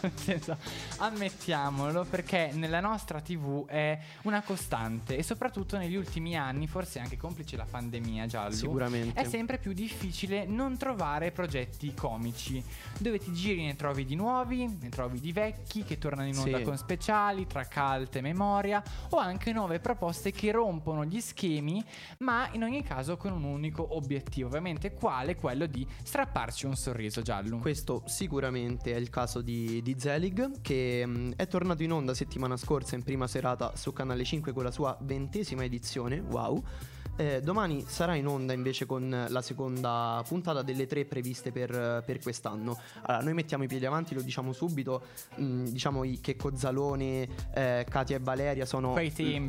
Nel senso, ammettiamolo perché nella nostra TV è una costante e soprattutto negli ultimi anni, forse anche complice la pandemia giallo, Sicuramente. è sempre più difficile non trovare progetti comici. Dove ti giri ne trovi di nuovi, ne trovi di vecchi che tornano in onda Sì. con speciali, tra cult e memoria o anche nuove proposte che rompono gli schemi, ma in ogni caso con un unico obiettivo, ovviamente quale quello di strapparci un sorriso giallo. Questo sicuramente è il caso di, di Zelig che mh, è tornato in onda settimana scorsa in prima serata su Canale 5 con la sua ventesima edizione, wow. Eh, domani sarà in onda invece con la seconda puntata delle tre previste per, per quest'anno. Allora, noi mettiamo i piedi avanti, lo diciamo subito. mh, diciamo i Checco Zalone, eh, Katia e Valeria sono,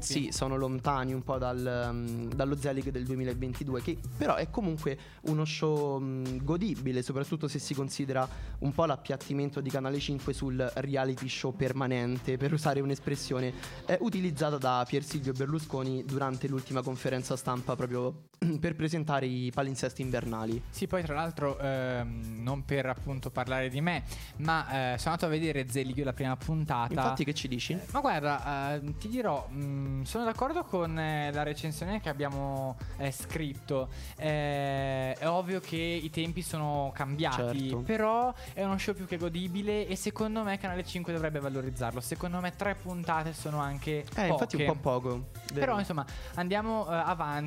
sì, sono lontani un po' dal, mh, dallo Zelig del 2022, che però è comunque uno show mh, godibile, soprattutto se si considera un po' l'appiattimento di Canale 5 sul reality show permanente, per usare un'espressione eh, utilizzata da Pier Silvio Berlusconi durante l'ultima conferenza stampa proprio per presentare i palinsesti invernali. Sì, poi tra l'altro, ehm, non per appunto parlare di me, ma eh, sono andato a vedere Zelig la prima puntata. Infatti che ci dici? Ma guarda, eh, ti dirò, mh, sono d'accordo con eh, la recensione che abbiamo eh, scritto. Eh, è ovvio che i tempi sono cambiati, Certo. però è uno show più che godibile e secondo me Canale 5 dovrebbe valorizzarlo. Secondo me tre puntate sono anche... Eh, infatti un poche. po' poco. Però insomma andiamo eh,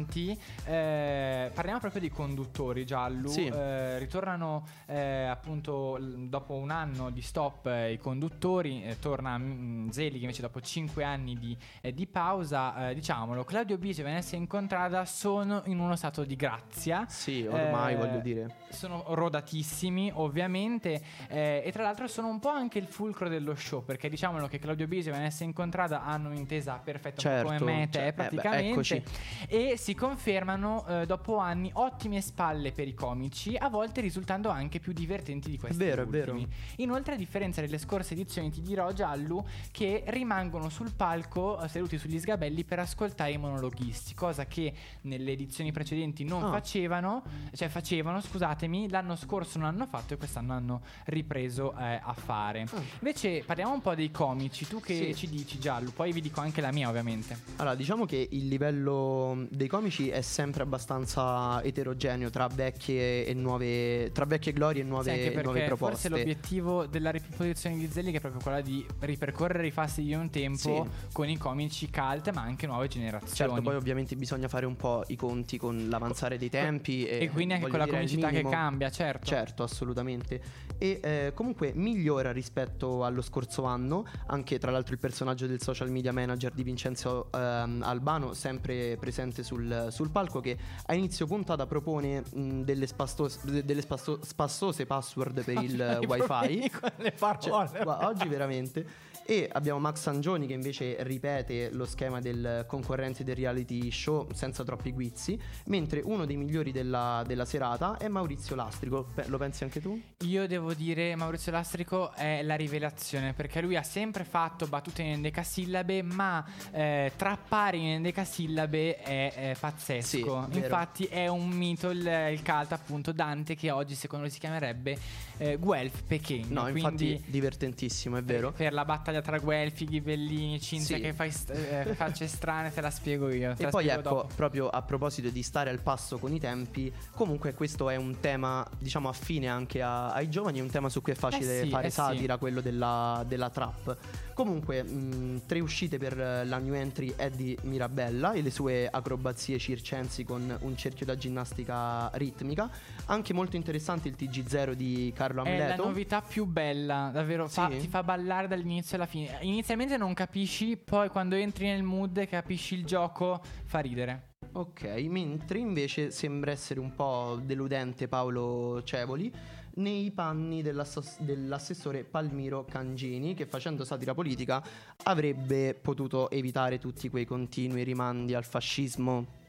avanti, eh, parliamo proprio di conduttori giallo, Sì. Eh, ritornano eh, appunto l- dopo un anno di stop eh, i conduttori, eh, torna mm, Zelig invece dopo 5 anni di, eh, di pausa, diciamolo, Claudio Bige e Vanessa Incontrada sono in uno stato di grazia. Sì, ormai voglio dire. Sono rodatissimi, ovviamente, e tra l'altro sono un po' anche il fulcro dello show, perché diciamolo che Claudio Bise e Vanessa Incontrada hanno un'intesa perfetta Certo, come me e te, cioè, eh beh, praticamente, e si confermano eh, dopo anni ottime spalle per i comici, a volte risultando anche più divertenti di questi vero, è vero. ultimi. Inoltre, a differenza delle scorse edizioni, ti dirò Giallu che rimangono sul palco eh, seduti sugli sgabelli per ascoltare i monologhisti, cosa che nelle edizioni precedenti non Ah. facevano, cioè facevano, scusatemi, l'anno scorso non hanno fatto e quest'anno hanno ripreso eh, a fare. Ah. Invece parliamo un po' dei comici, tu che Sì. ci dici Giallo, poi vi dico anche la mia ovviamente. Allora, diciamo che il livello dei comici comici è sempre abbastanza eterogeneo tra vecchie e nuove tra vecchie glorie e nuove, Sì, anche nuove proposte. forse l'obiettivo della riproposizione di Zelig è proprio quella di ripercorrere i fasti di un tempo con i comici cult, ma anche nuove generazioni. Certo, poi ovviamente bisogna fare un po' i conti con l'avanzare dei tempi e, e quindi anche con la comicità che cambia, certo. Certo, assolutamente. E eh, comunque migliora rispetto allo scorso anno, anche tra l'altro il personaggio del social media manager di Vincenzo ehm, Albano, sempre presente sul, sul palco, che a inizio puntata propone mh, delle, spastos- de- delle spasto- spassose password per il eh, I wifi. con le parole. Cioè, oggi veramente. E abbiamo Max Sangioni che invece ripete lo schema del concorrente del reality show senza troppi guizzi, mentre uno dei migliori della, della serata è Maurizio Lastrico. Pe- lo pensi anche tu? Io devo dire Maurizio Lastrico è la rivelazione perché lui ha sempre fatto battute in endecasillabe ma eh, trappare in endecasillabe è, è pazzesco. Sì. Infatti è un mito il, il cult appunto Dante che oggi secondo lui si chiamerebbe eh, Guelph Peking. No, infatti divertentissimo, è vero. per la battaglia tra Guelfi, Ghibellini, Cinzia Sì. che fai st- eh, facce strane te la spiego io. E poi ecco, dopo. proprio a proposito di stare al passo con i tempi, comunque questo è un tema, diciamo, affine anche a- ai giovani, è un tema su cui è facile Eh sì, fare eh sì. satira, quello della, della trap. Comunque, mh, tre uscite per eh, la new entry Eddie Mirabella e le sue acrobazie circensi con un cerchio da ginnastica ritmica. Anche molto interessante il TG0 di Carlo È la Amleto. novità più bella, davvero. fa- Sì. ti fa ballare dall'inizio alla fine. Inizialmente non capisci, poi quando entri nel mood capisci il gioco, fa ridere. Ok, mentre invece sembra essere un po' deludente Paolo Cevoli nei panni dell'assessore Palmiro Cangini che facendo satira politica avrebbe potuto evitare tutti quei continui rimandi al fascismo.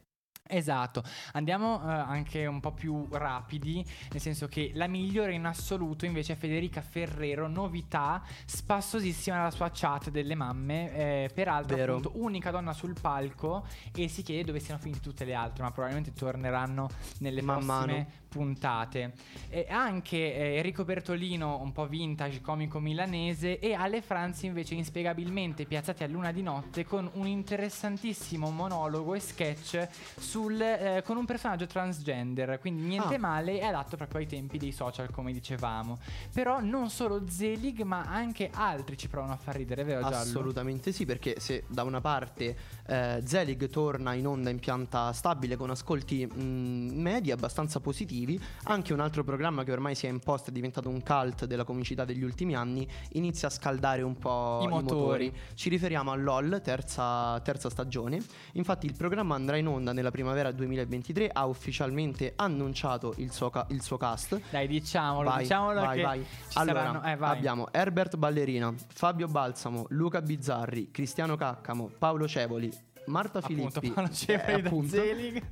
Esatto, andiamo eh, anche un po' più rapidi, nel senso che la migliore in assoluto invece è Federica Ferrero, novità spassosissima nella sua chat delle mamme, eh, peraltro Vero. appunto unica donna sul palco e si chiede dove siano finite tutte le altre, ma probabilmente torneranno nelle Man prossime mano. Puntate. E anche eh, Enrico Bertolino, un po' vintage, comico milanese, e Ale Franzi invece inspiegabilmente piazzati a luna di notte con un interessantissimo monologo e sketch sul, eh, con un personaggio transgender, quindi niente Ah. male, è adatto proprio ai tempi dei social come dicevamo. Però non solo Zelig ma anche altri ci provano a far ridere, vero Giallo? Assolutamente sì, perché se da una parte eh, Zelig torna in onda in pianta stabile con ascolti mh, medi abbastanza positivi, anche un altro programma che ormai si è imposto è diventato un cult della comicità degli ultimi anni, inizia a scaldare un po' I i motori. motori. Ci riferiamo a LOL, terza, terza stagione. Infatti il programma andrà in onda nella primavera 2023, ha ufficialmente annunciato il suo, ca- il suo cast. Dai, diciamolo, Vai, diciamolo vai, che vai. Allora, saranno... Eh, vai. abbiamo Herbert Ballerina, Fabio Balsamo, Luca Bizzarri, Cristiano Caccamo, Paolo Cevoli, Marta Appunto, Filippi, da appunto.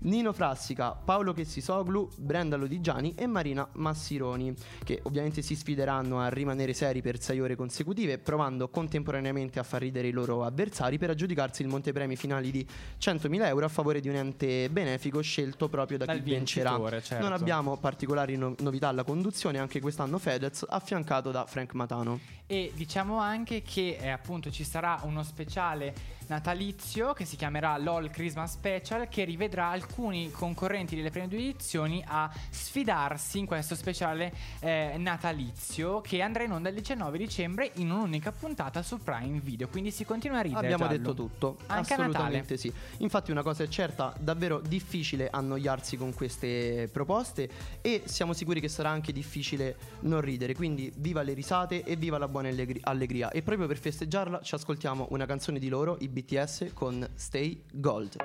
Nino Frassica, Paolo Chessisoglu, Brenda Lodigiani e Marina Massironi, che ovviamente si sfideranno a rimanere seri per sei ore consecutive, provando contemporaneamente a far ridere i loro avversari per aggiudicarsi il montepremi finali di 100.000 euro a favore di un ente benefico scelto proprio da Dal chi vincerà. certo. Non abbiamo particolari no- novità alla conduzione, anche quest'anno Fedez affiancato da Frank Matano. E diciamo anche che eh, appunto ci sarà uno speciale natalizio che si chiamerà LOL Christmas Special che rivedrà alcuni concorrenti delle prime due edizioni a sfidarsi in questo speciale eh, natalizio che andrà in onda il 19 dicembre in un'unica puntata su Prime Video. Quindi si continua a ridere. Abbiamo Giallo. detto tutto, Anche a assolutamente sì. Infatti una cosa è certa, davvero difficile annoiarsi con queste proposte e siamo sicuri che sarà anche difficile non ridere, quindi viva le risate e viva la buona allegri- allegria. E proprio per festeggiarla ci ascoltiamo una canzone di loro, i BTS con Stay Gold.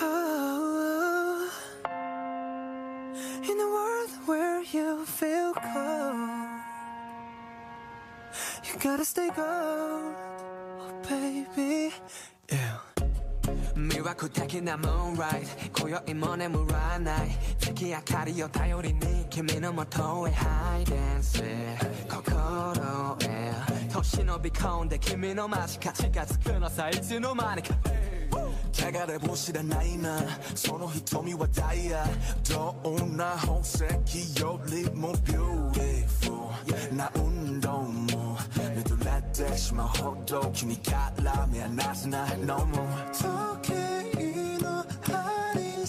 Oh, in a world where you feel cold, you gotta stay gold, oh baby. Yeah. 魅惑的なムーンライト今宵も眠らない月明かりを頼りに君のもとへハイデンス心へ 年伸び込んで君の間近近づくのさいつの間にか汚れも知らないなその瞳はダイヤどんな宝石よりもビューティフルな運動も見とれてしまうほど君から目離すな No more 時計のれ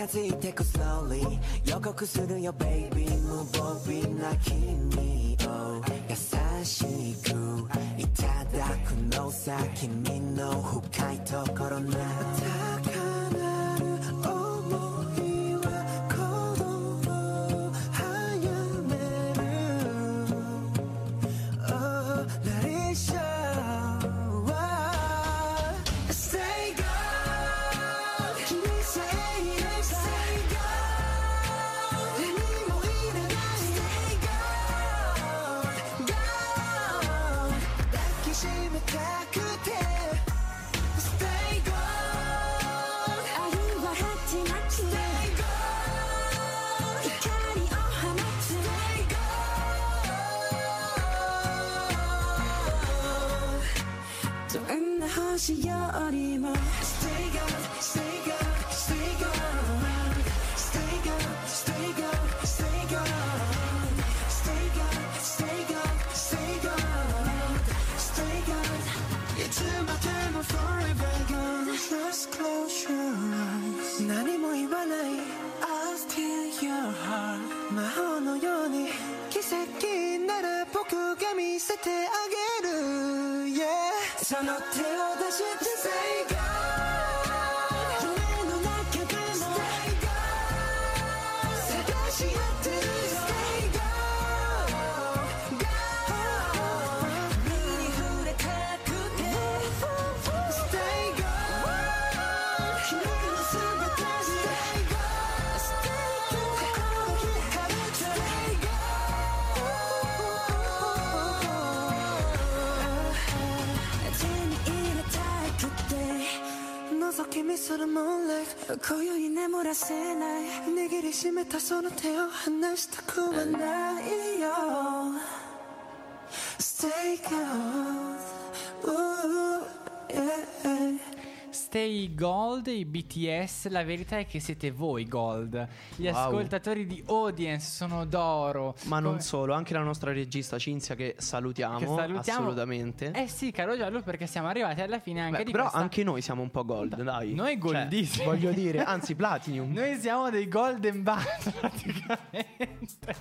近づいてく slowly 予告するよ baby 無防備な君を優しくいただくのさ君の深いところな she already めたその手を離したくはないよ Stay gold Ooh, Stay Gold, i BTS, la verità è che siete voi Gold. Gli Wow. ascoltatori di Audience sono d'oro. Ma non Come- solo, anche la nostra regista Cinzia che salutiamo, Che salutiamo. assolutamente. Eh sì, caro Giallo, perché siamo arrivati alla fine anche Beh, di però questa... anche noi siamo un po' gold, dai. Noi Cioè, goldissimi. voglio dire, anzi platinum. Noi siamo dei golden buzz praticamente.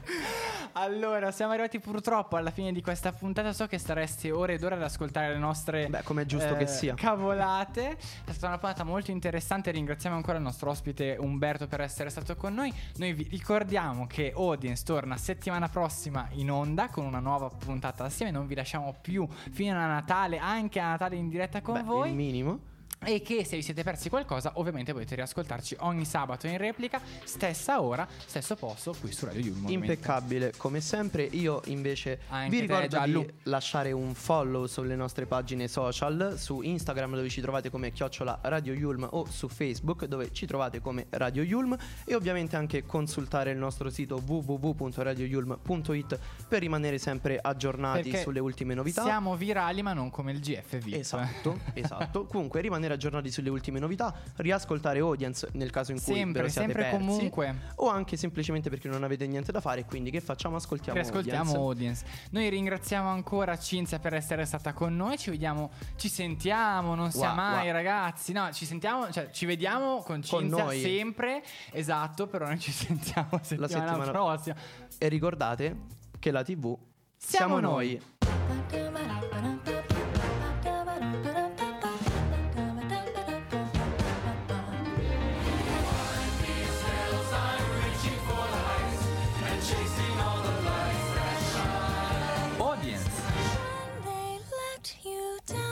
Allora, siamo arrivati purtroppo alla fine di questa puntata. So che stareste ore ed ore ad ascoltare le nostre Beh, come è giusto che sia. cavolate. È stata una puntata molto interessante. Ringraziamo ancora il nostro ospite Umberto per essere stato con noi. Noi vi ricordiamo che Audience torna settimana prossima in onda con una nuova puntata assieme. Non vi lasciamo più fino a Natale, anche a Natale in diretta con Beh, voi. il minimo. E che se vi siete persi qualcosa, ovviamente potete riascoltarci ogni sabato in replica, stessa ora, stesso posto, qui su Radio Yulmo. Impeccabile, come sempre. Io invece Anche vi te, ricordo Giallo. di lasciare un follow sulle nostre pagine social, su Instagram dove ci trovate come chiocciola Radio Yulm o su Facebook dove ci trovate come Radio Yulm e ovviamente anche consultare il nostro sito www.radioyulm.it per rimanere sempre aggiornati Perché sulle ultime novità. Siamo virali, ma non come il GF VIP. Esatto, esatto. Comunque rimanere aggiornati sulle ultime novità, riascoltare audience nel caso in cui ve Sempre, lo siate sempre persi, comunque. o anche semplicemente perché non avete niente da fare, quindi che facciamo? Ascoltiamo Riascoltiamo audience. audience. Noi ringraziamo ancora Cinzia per essere stata con noi. Ci vediamo, ci sentiamo, non sia Wa- mai, wa. ragazzi. No, ci sentiamo, cioè ci vediamo con Con Cinzia noi. sempre. Esatto, però noi ci sentiamo settimana, settimana- prossima. E ricordate che la TV Siamo siamo, noi. noi.